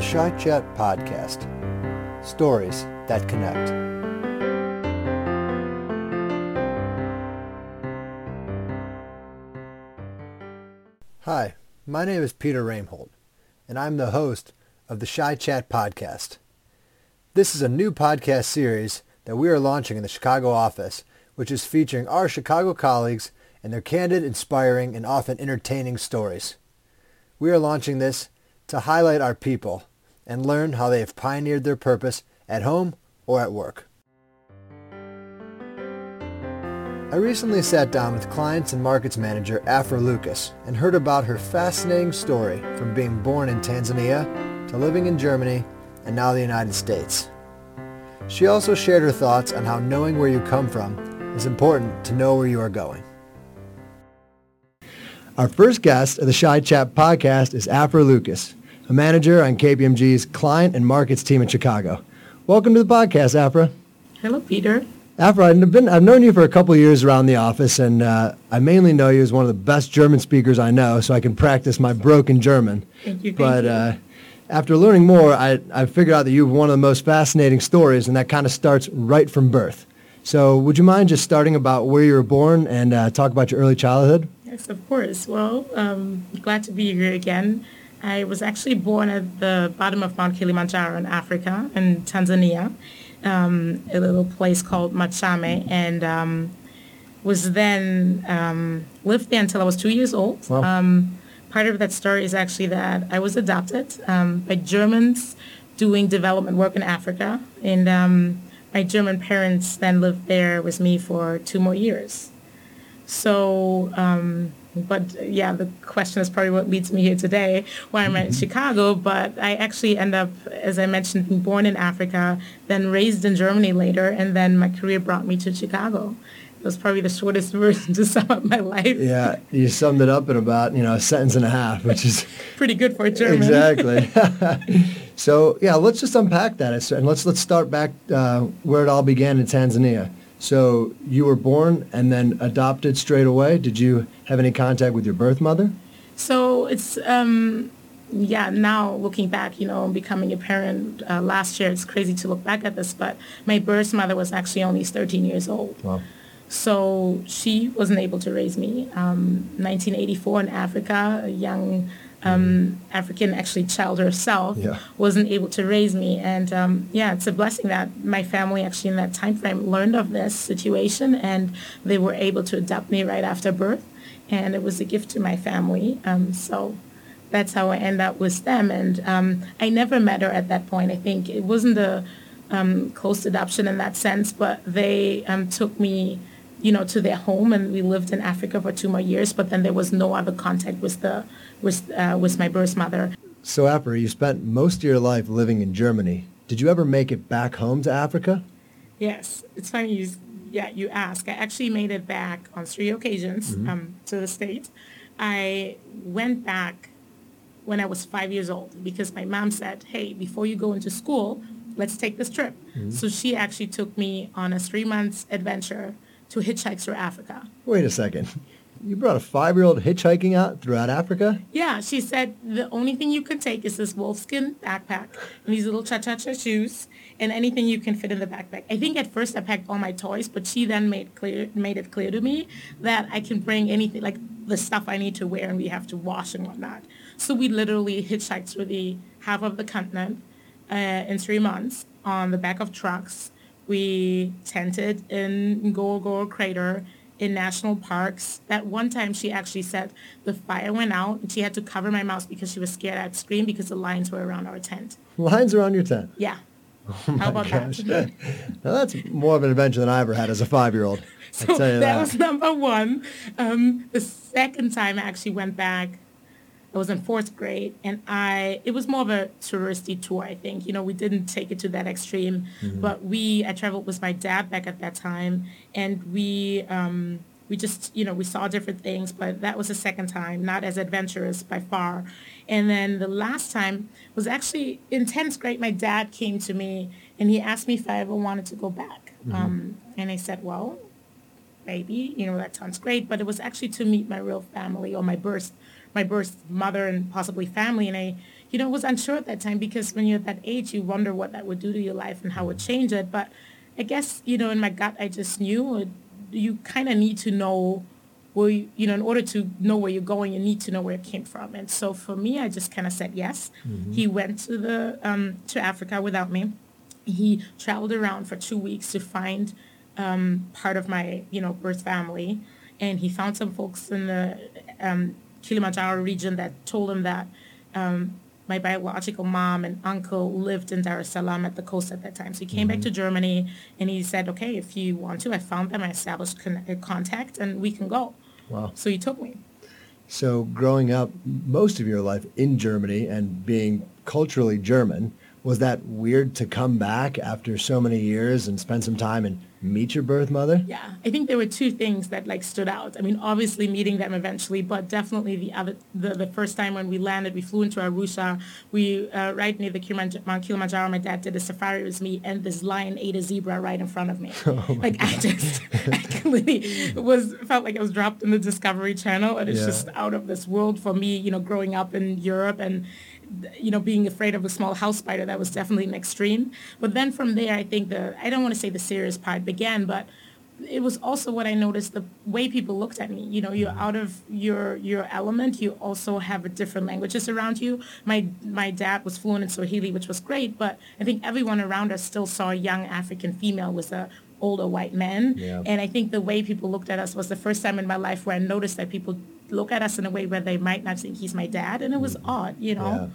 the Shy Chat Podcast. Stories that connect. Hi, my name is Peter Raimholt, and I'm the host of the Shy Chat Podcast. This is a new podcast series that we are launching in the Chicago office, which is featuring our Chicago colleagues and their candid, inspiring, and often entertaining stories. We are launching this to highlight our people and learn how they have pioneered their purpose at home or at work. I recently sat down with clients and markets manager Afra Lucas and heard about her fascinating story from being born in Tanzania to living in Germany and now the United States. She also shared her thoughts on how knowing where you come from is important to know where you are going. Our first guest of the Shy Chat podcast is Afra Lucas, a manager on KPMG's client and markets team in Chicago. Welcome to the podcast, Afra. Hello, Peter. Afra, I've, been, I've known you for a couple years around the office, and uh, I mainly know you as one of the best German speakers I know, so I can practice my broken German. Thank you. Thank but. Uh, after learning more, I, I figured out that you have one of the most fascinating stories, and that kind of starts right from birth. So would you mind just starting about where you were born and uh, talk about your early childhood? yes, of course. Well, um, glad to be here again. I was actually born at the bottom of Mount Kilimanjaro in Africa, in Tanzania, um, a little place called Machame, and um, was then um, lived there until I was two years old. Wow. Um, part of that story is actually that I was adopted um, by Germans doing development work in Africa, and um, my German parents then lived there with me for two more years. So, um, but yeah, the question is probably what leads me here today, why I'm in Chicago. But I actually end up, as I mentioned, being born in Africa, then raised in Germany later, and then my career brought me to Chicago. It was probably the shortest version to sum up my life. Yeah, you summed it up in about you know a sentence and a half, which is Pretty good for a German. exactly. so yeah, let's just unpack that and let's let's start back uh, where it all began in Tanzania. So you were born and then adopted straight away. Did you have any contact with your birth mother? So it's um, yeah. Now looking back, you know, becoming a parent uh, last year, it's crazy to look back at this. But my birth mother was actually only 13 years old. Wow. So she wasn't able to raise me. Um, 1984 in Africa, a young um, African actually child herself Yeah. wasn't able to raise me. And um, yeah, it's a blessing that my family actually in that time frame learned of this situation and they were able to adopt me right after birth. And it was a gift to my family. Um, so that's how I end up with them. And um, I never met her at that point. I think it wasn't a um, close adoption in that sense, but they um, took me, you know, to their home, and we lived in Africa for two more years. But then there was no other contact with the with uh, with my birth mother. So Afra, you spent most of your life living in Germany. Did you ever make it back home to Africa? Yes, it's funny you yeah you ask. I actually made it back on three occasions um, to the states. I went back when I was five years old because my mom said, "Hey, before you go into school, let's take this trip." So she actually took me on a three months adventure to hitchhike through Africa. Wait a second. You brought a five-year-old hitchhiking out throughout Africa? Yeah, she said the only thing you can take is this wolfskin backpack and these little cha-cha-cha shoes and anything you can fit in the backpack. I think at first I packed all my toys, but she then made clear made it clear to me that I can bring anything like the stuff I need to wear and we have to wash and whatnot. So we literally hitchhiked through the half of the continent uh, in three months on the back of trucks. We tented in Ngorongoro Crater in national parks. That one time she actually said the fire went out and she had to cover my mouth because she was scared I'd scream because the lions were around our tent. Lines around your tent. Yeah. Oh How about gosh. that? now that's more of an adventure than I ever had as a five-year-old. So I tell you that, that. was number one. Um, the second time I actually went back, I was in fourth grade, and I it was more of a touristy tour. I think you know we didn't take it to that extreme, Mm-hmm. but we I traveled with my dad back at that time, and we um, we just you know we saw different things. But that was the second time, not as adventurous by far. And then the last time was actually in tenth grade. My dad came to me and he asked me if I ever wanted to go back, um, and I said, well maybe, you know, that sounds great, but it was actually to meet my real family or my birth my birth mother and possibly family. And I, you know, was unsure at that time because when you're at that age, you wonder what that would do to your life and how it would change it. But I guess, you know, in my gut, I just knew it, you kind of need to know where you, you know, in order to know where you're going, you need to know where it came from. And so for me, I just kind of said yes. Mm-hmm. He went to the um, to Africa without me. He traveled around for two weeks to find um, part of my, you know, birth family, and he found some folks in the um, Kilimanjaro region that told him that um, my biological mom and uncle lived in Dar es Salaam at the coast at that time. So he came mm-hmm. back to Germany and he said, okay, if you want to, I found them, I established con- contact and we can go. Wow. So he took me. So growing up most of your life in Germany and being culturally German, was that weird to come back after so many years and spend some time in meet your birth mother? Yeah, I think there were two things that like stood out. I mean, obviously meeting them eventually, but definitely the other the, the first time when we landed, we flew into Arusha. We uh, right near the Mount Kilimanjaro. My dad did a safari with me, and this lion ate a zebra right in front of me. Oh like I just, I completely was felt like I was dropped in the Discovery Channel, and it's yeah. just out of this world for me. You know, growing up in Europe and you know, being afraid of a small house spider, that was definitely an extreme. But then from there, I think the, I don't want to say the serious part began, but it was also what I noticed, the way people looked at me. You know, you're mm-hmm. out of your your element. You also have a different languages around you. My my dad was fluent in Swahili, which was great, but I think everyone around us still saw a young African female with a older white man. Yeah. And I think the way people looked at us was the first time in my life where I noticed that people look at us in a way where they might not think he's my dad, and it was mm-hmm. odd, you know. Yeah.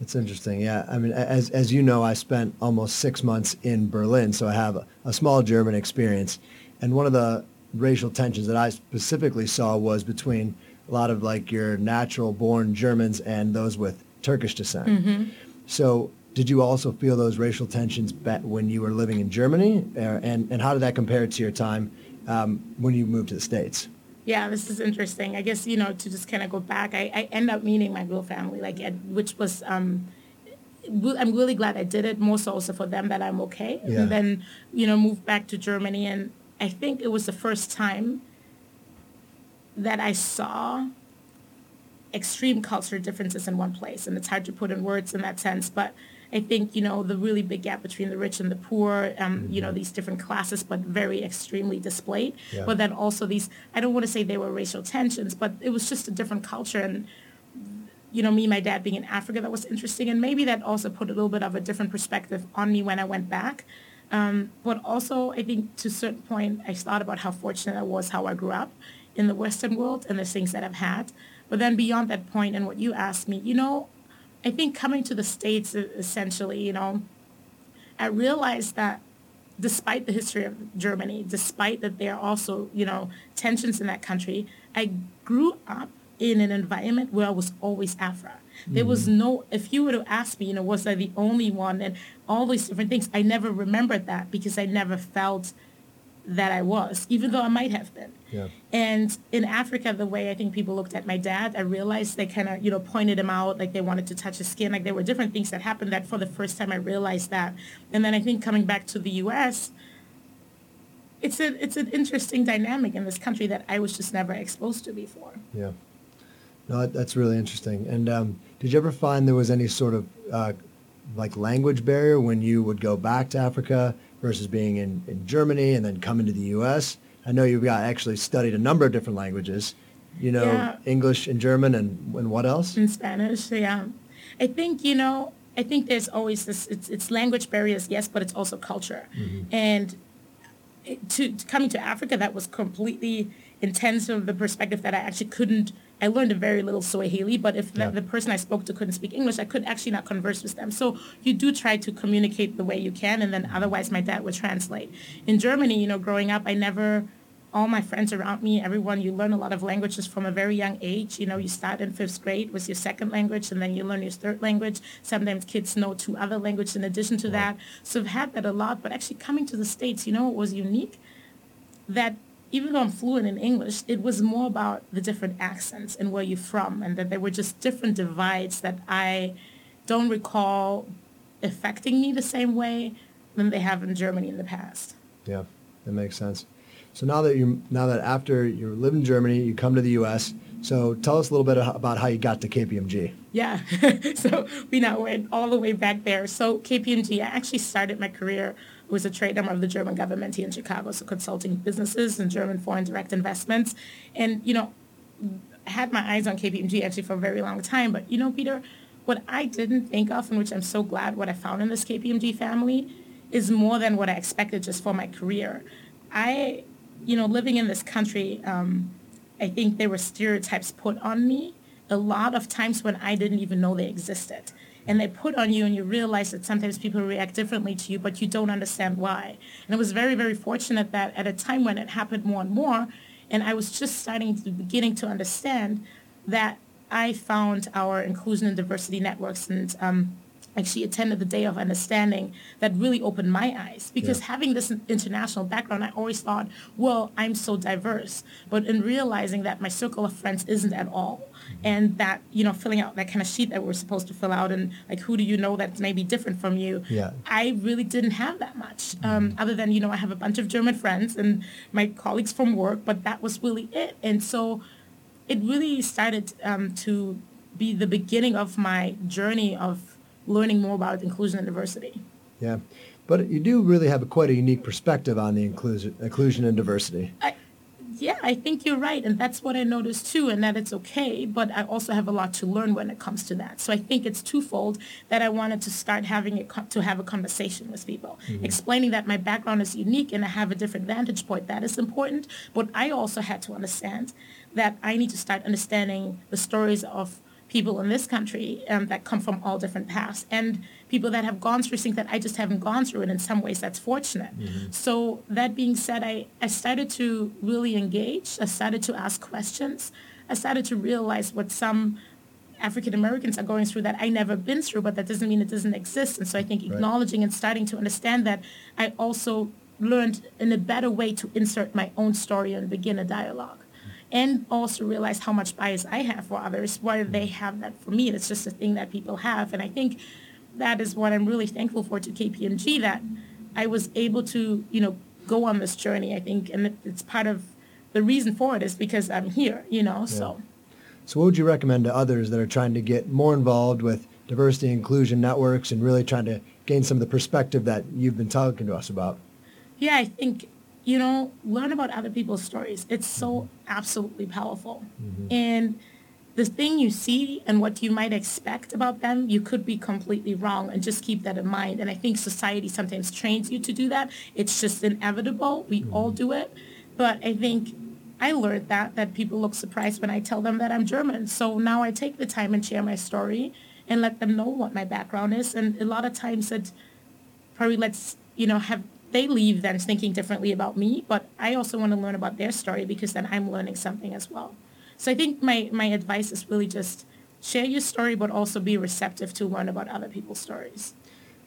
It's interesting. Yeah, I mean, as as you know, I spent almost six months in Berlin, so I have a, a small German experience, and one of the racial tensions that I specifically saw was between a lot of like your natural born Germans and those with Turkish descent. Mm-hmm. So did you also feel those racial tensions when you were living in Germany? And, and how did that compare to your time um, when you moved to the States? Yeah, this is interesting. I guess, you know, to just kind of go back, I, I end up meeting my real family, like, which was, um, I'm really glad I did it, more so also for them that I'm okay. Yeah. And then, you know, moved back to Germany. And I think it was the first time that I saw extreme cultural differences in one place. And it's hard to put in words in that sense, but I think, you know, the really big gap between the rich and the poor, um, mm-hmm. you know, these different classes, but very extremely displayed. Yeah. But then also these, I don't want to say they were racial tensions, but it was just a different culture. And, you know, me, my dad being in Africa, that was interesting. And maybe that also put a little bit of a different perspective on me when I went back. Um, but also, I think to a certain point, I thought about how fortunate I was, how I grew up in the Western world and the things that I've had. But then beyond that point and what you asked me, you know, I think coming to the States, essentially, you know, I realized that despite the history of Germany, despite that there are also, you know, tensions in that country, I grew up in an environment where I was always Afra. There was mm-hmm. no, if you were to ask me, you know, was I the only one and all these different things, I never remembered that because I never felt that I was, even though I might have been. Yeah. And in Africa, the way I think people looked at my dad, I realized they kind of, you know, pointed him out, like they wanted to touch his skin. Like there were different things that happened that for the first time I realized that. And then I think coming back to the U.S., it's a it's an interesting dynamic in this country that I was just never exposed to before. Yeah. No, that's really interesting. And um, did you ever find there was any sort of uh, like language barrier when you would go back to Africa versus being in, in Germany and then coming to the U.S.? I know you've got actually studied a number of different languages. You know, yeah. English and German and, and what else? And Spanish, yeah. I think, you know, I think there's always this, it's, it's language barriers, yes, but it's also culture. Mm-hmm. And to, to, coming to Africa, that was completely intense from the perspective that I actually couldn't I learned a very little Swahili, but if yeah. the, the, person I spoke to couldn't speak English, I could actually not converse with them. So you do try to communicate the way you can, and then otherwise my dad would translate. In Germany, you know, growing up, I never, all my friends around me, everyone, you learn a lot of languages from a very young age. You know, you start in fifth grade with your second language, and then you learn your third language. Sometimes kids know two other languages in addition to wow. that. So I've had that a lot, but actually coming to the States, you know what was unique? That even though I'm fluent in English, it was more about the different accents and where you're from, and that there were just different divides that I don't recall affecting me the same way than they have in Germany in the past. Yeah, that makes sense. So now that you now that after you live in Germany, you come to the U.S. So tell us a little bit about how you got to KPMG. Yeah, so we now went all the way back there. So KPMG, I actually started my career was a trader of the German government here in Chicago, so consulting businesses and German foreign direct investments. And, you know, I had my eyes on KPMG actually for a very long time. But, you know, Peter, what I didn't think of, and which I'm so glad what I found in this KPMG family, is more than what I expected just for my career. I, you know, living in this country, um, I think there were stereotypes put on me a lot of times when I didn't even know they existed. And they put on you and you realize that sometimes people react differently to you, but you don't understand why. And it was very, very fortunate that at a time when it happened more and more, and I was just starting to beginning to understand that I found our inclusion and diversity networks and um, actually attended the Day of Understanding that really opened my eyes because yeah. having this international background, I always thought, well, I'm so diverse. But in realizing that my circle of friends isn't at all, mm-hmm. and that, you know, filling out that kind of sheet that we're supposed to fill out and like, who do you know that's maybe different from you? Yeah. I really didn't have that much um, mm-hmm. other than, you know, I have a bunch of German friends and my colleagues from work, but that was really it. And so it really started um, to be the beginning of my journey of learning more about inclusion and diversity. Yeah, but you do really have a, quite a unique perspective on the inclusion, inclusion and diversity. I, yeah, I think you're right, and that's what I noticed too, and that it's okay. But I also have a lot to learn when it comes to that. So I think it's twofold that I wanted to start having it to have a conversation with people, mm-hmm. explaining that my background is unique and I have a different vantage point. That is important. But I also had to understand that I need to start understanding the stories of people in this country um, that come from all different paths and people that have gone through things that I just haven't gone through. And in some ways that's fortunate. Mm-hmm. So that being said, I, I started to really engage. I started to ask questions. I started to realize what some African Americans are going through that I never been through, but that doesn't mean it doesn't exist. And so I think acknowledging right. and starting to understand that I also learned in a better way to insert my own story and begin a dialogue and also realize how much bias I have for others, why they mm. have that for me. It's just a thing that people have. And I think that is what I'm really thankful for to KPMG, that I was able to, you know, go on this journey, I think. And it's part of the reason for it is because I'm here, you know, yeah. so. So what would you recommend to others that are trying to get more involved with diversity inclusion networks and really trying to gain some of the perspective that you've been talking to us about? Yeah, I think you know, learn about other people's stories. It's so absolutely powerful. Mm-hmm. And the thing you see and what you might expect about them, you could be completely wrong and just keep that in mind. And I think society sometimes trains you to do that. It's just inevitable. We mm-hmm. all do it. But I think I learned that, that people look surprised when I tell them that I'm German. So now I take the time and share my story and let them know what my background is. And a lot of times it probably lets, you know, have they leave then thinking differently about me, but I also want to learn about their story because then I'm learning something as well. So I think my, my advice is really just share your story, but also be receptive to learn about other people's stories.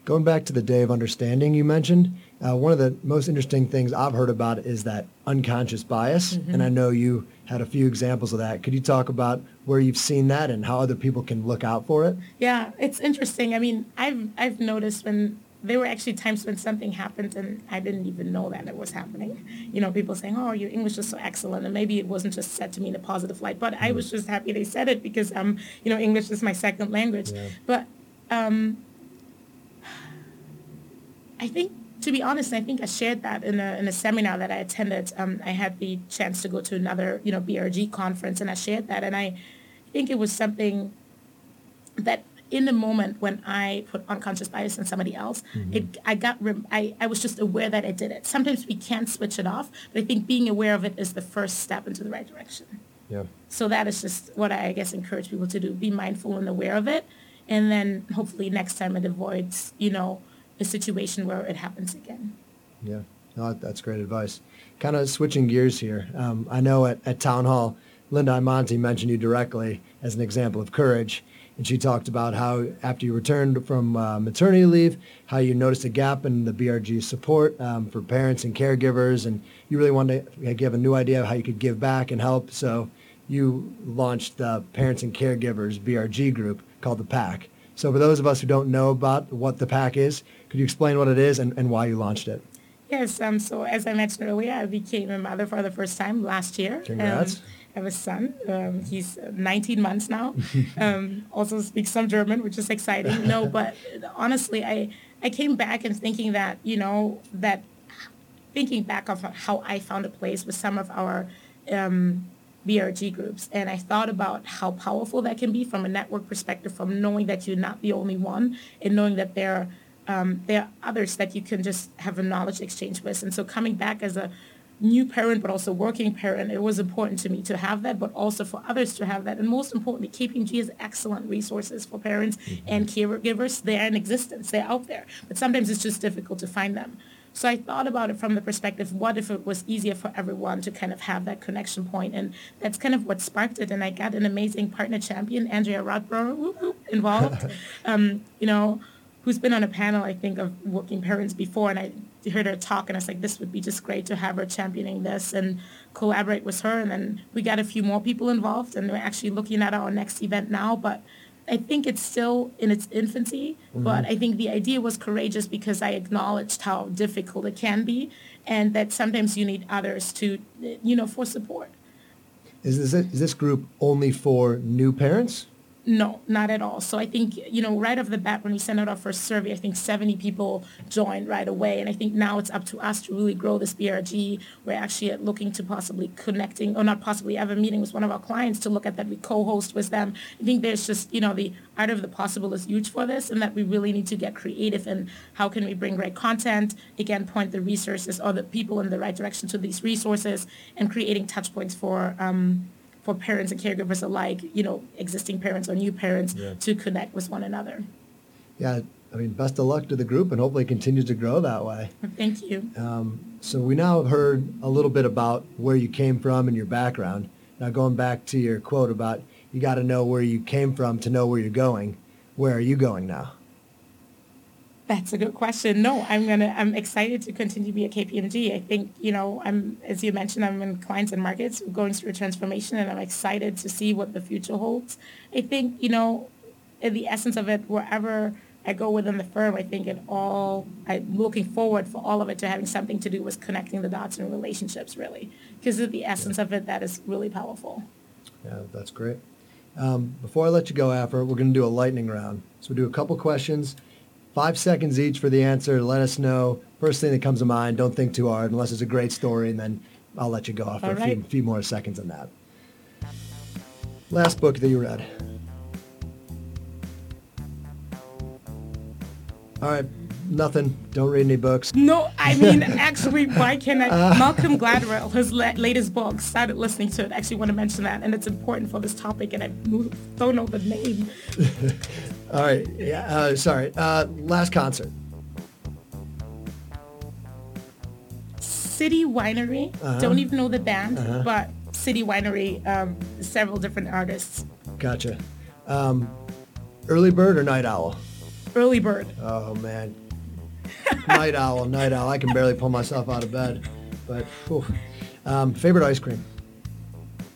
Going back to the day of understanding you mentioned, uh, one of the most interesting things I've heard about is that unconscious bias. Mm-hmm. And I know you had a few examples of that. Could you talk about where you've seen that and how other people can look out for it? Yeah, it's interesting. I mean, I've, I've noticed when there were actually times when something happened and I didn't even know that it was happening. You know, people saying, "Oh, your English is so excellent," and maybe it wasn't just said to me in a positive light, but I was just happy they said it because, um, you know, English is my second language. Yeah. But um, I think, to be honest, I think I shared that in a in a seminar that I attended. Um, I had the chance to go to another, you know, BRG conference, and I shared that, and I think it was something that in the moment when I put unconscious bias on somebody else, mm-hmm. it, I got, I, I was just aware that I did it. Sometimes we can't switch it off, but I think being aware of it is the first step into the right direction. Yeah. So that is just what I, I guess, encourage people to do. Be mindful and aware of it. And then hopefully next time it avoids, you know, a situation where it happens again. Yeah. No, that's great advice. Kind of switching gears here. Um, I know at, at Town Hall, Linda Imonti mentioned you directly as an example of courage and she talked about how after you returned from uh, maternity leave, how you noticed a gap in the BRG support um, for parents and caregivers, and you really wanted to give a new idea of how you could give back and help. So you launched the Parents and Caregivers BRG group called the PAC. So for those of us who don't know about what the PAC is, could you explain what it is and, and why you launched it? Yes, um, so as I mentioned earlier, I became a mother for the first time last year. Congrats. Um, have a son. Um, he's 19 months now. Um, also speaks some German, which is exciting. No, but honestly, I I came back and thinking that you know that thinking back of how I found a place with some of our um, BRG groups, and I thought about how powerful that can be from a network perspective, from knowing that you're not the only one, and knowing that there um, there are others that you can just have a knowledge exchange with. And so coming back as a new parent, but also working parent, it was important to me to have that, but also for others to have that. And most importantly, KPMG has excellent resources for parents mm-hmm. and caregivers. They're in existence. They're out there. But sometimes it's just difficult to find them. So I thought about it from the perspective, what if it was easier for everyone to kind of have that connection point? And that's kind of what sparked it. And I got an amazing partner champion, Andrea Rothborough, involved. um, you know, who's been on a panel, I think, of working parents before, and I heard her talk, and I was like, this would be just great to have her championing this and collaborate with her. And then we got a few more people involved, and we're actually looking at our next event now. But I think it's still in its infancy, mm-hmm. but I think the idea was courageous because I acknowledged how difficult it can be, and that sometimes you need others to, you know, for support. Is this, is this group only for new parents? No, not at all. So I think, you know, right off the bat, when we sent out our first survey, I think 70 people joined right away. And I think now it's up to us to really grow this BRG. We're actually looking to possibly connecting, or not possibly, have a meeting with one of our clients to look at that we co-host with them. I think there's just, you know, the art of the possible is huge for this and that we really need to get creative and how can we bring great content, again, point the resources or the people in the right direction to these resources and creating touch points for, um, for parents and caregivers alike, you know, existing parents or new parents yeah. to connect with one another. Yeah, I mean, best of luck to the group and hopefully it continues to grow that way. Thank you. Um, so we now have heard a little bit about where you came from and your background. Now going back to your quote about you got to know where you came from to know where you're going. Where are you going now? That's a good question. No, I'm gonna. I'm excited to continue to be at KPMG. I think you know, I'm as you mentioned, I'm in clients and markets going through a transformation, and I'm excited to see what the future holds. I think you know, in the essence of it, wherever I go within the firm, I think it all. I'm looking forward for all of it to having something to do with connecting the dots and relationships, really, because of the essence yeah. of it, that is really powerful. Yeah, that's great. Um, before I let you go, Afra, we're going to do a lightning round. So we do a couple questions Five seconds each for the answer. Let us know. First thing that comes to mind. Don't think too hard unless it's a great story, and then I'll let you go off for a few, few more seconds on that. Last book that you read. All right, nothing. Don't read any books. No, I mean, actually, why can't I? Uh, Malcolm Gladwell, his la- latest book, started listening to it. Actually want to mention that, and it's important for this topic, and I don't know the name. All right. Yeah. Uh, sorry. Uh, last concert. City Winery. Uh-huh. Don't even know the band, uh-huh. but City Winery. Um, several different artists. Gotcha. Um, early bird or night owl? Early bird. Oh man. Night owl. Night owl. I can barely pull myself out of bed. But um, favorite ice cream.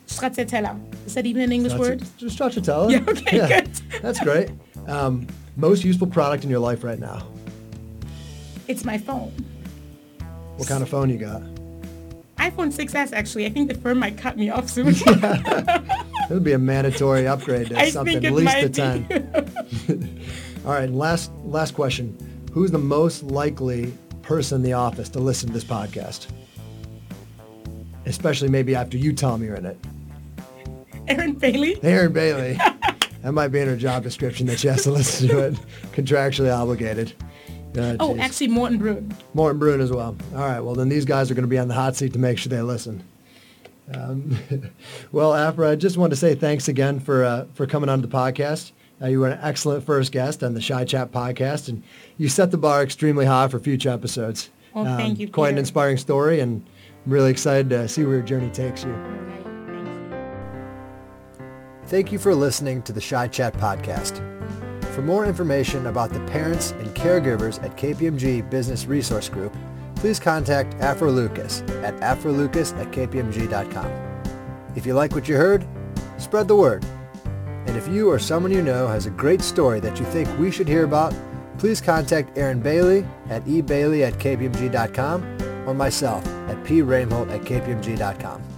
Stracciatella. Is that even an English Stracci- word? Stracciatella. Yeah. Okay. Yeah, good. That's great. Um, most useful product in your life right now? It's my phone. What kind of phone you got? iPhone 6s actually. I think the firm might cut me off soon. It'll be a mandatory upgrade to I something, at least a 10. All right, last last question. Who's the most likely person in the office to listen to this podcast? Especially maybe after you tell me you're in it. Erin Bailey. Erin Bailey. That might be in her job description that she has to listen to it. Contractually obligated. Uh, oh, actually, Morten Bruun. Morten Bruun as well. All right. Well, then these guys are going to be on the hot seat to make sure they listen. Um, well, Afra, I just wanted to say thanks again for uh, for coming on the podcast. Uh, you were an excellent first guest on the Shy Chat podcast, and you set the bar extremely high for future episodes. Well, um, thank you. Quite an inspiring story, and I'm really excited to see where your journey takes you. Thank you for listening to the Shy Chat podcast. For more information about the parents and caregivers at KPMG Business Resource Group, please contact Afra Lucas at afrolucas at kpmg.com. If you like what you heard, spread the word. And if you or someone you know has a great story that you think we should hear about, please contact Erin Bailey at ebailey at kpmg.com or myself at praimholt at kpmg.com.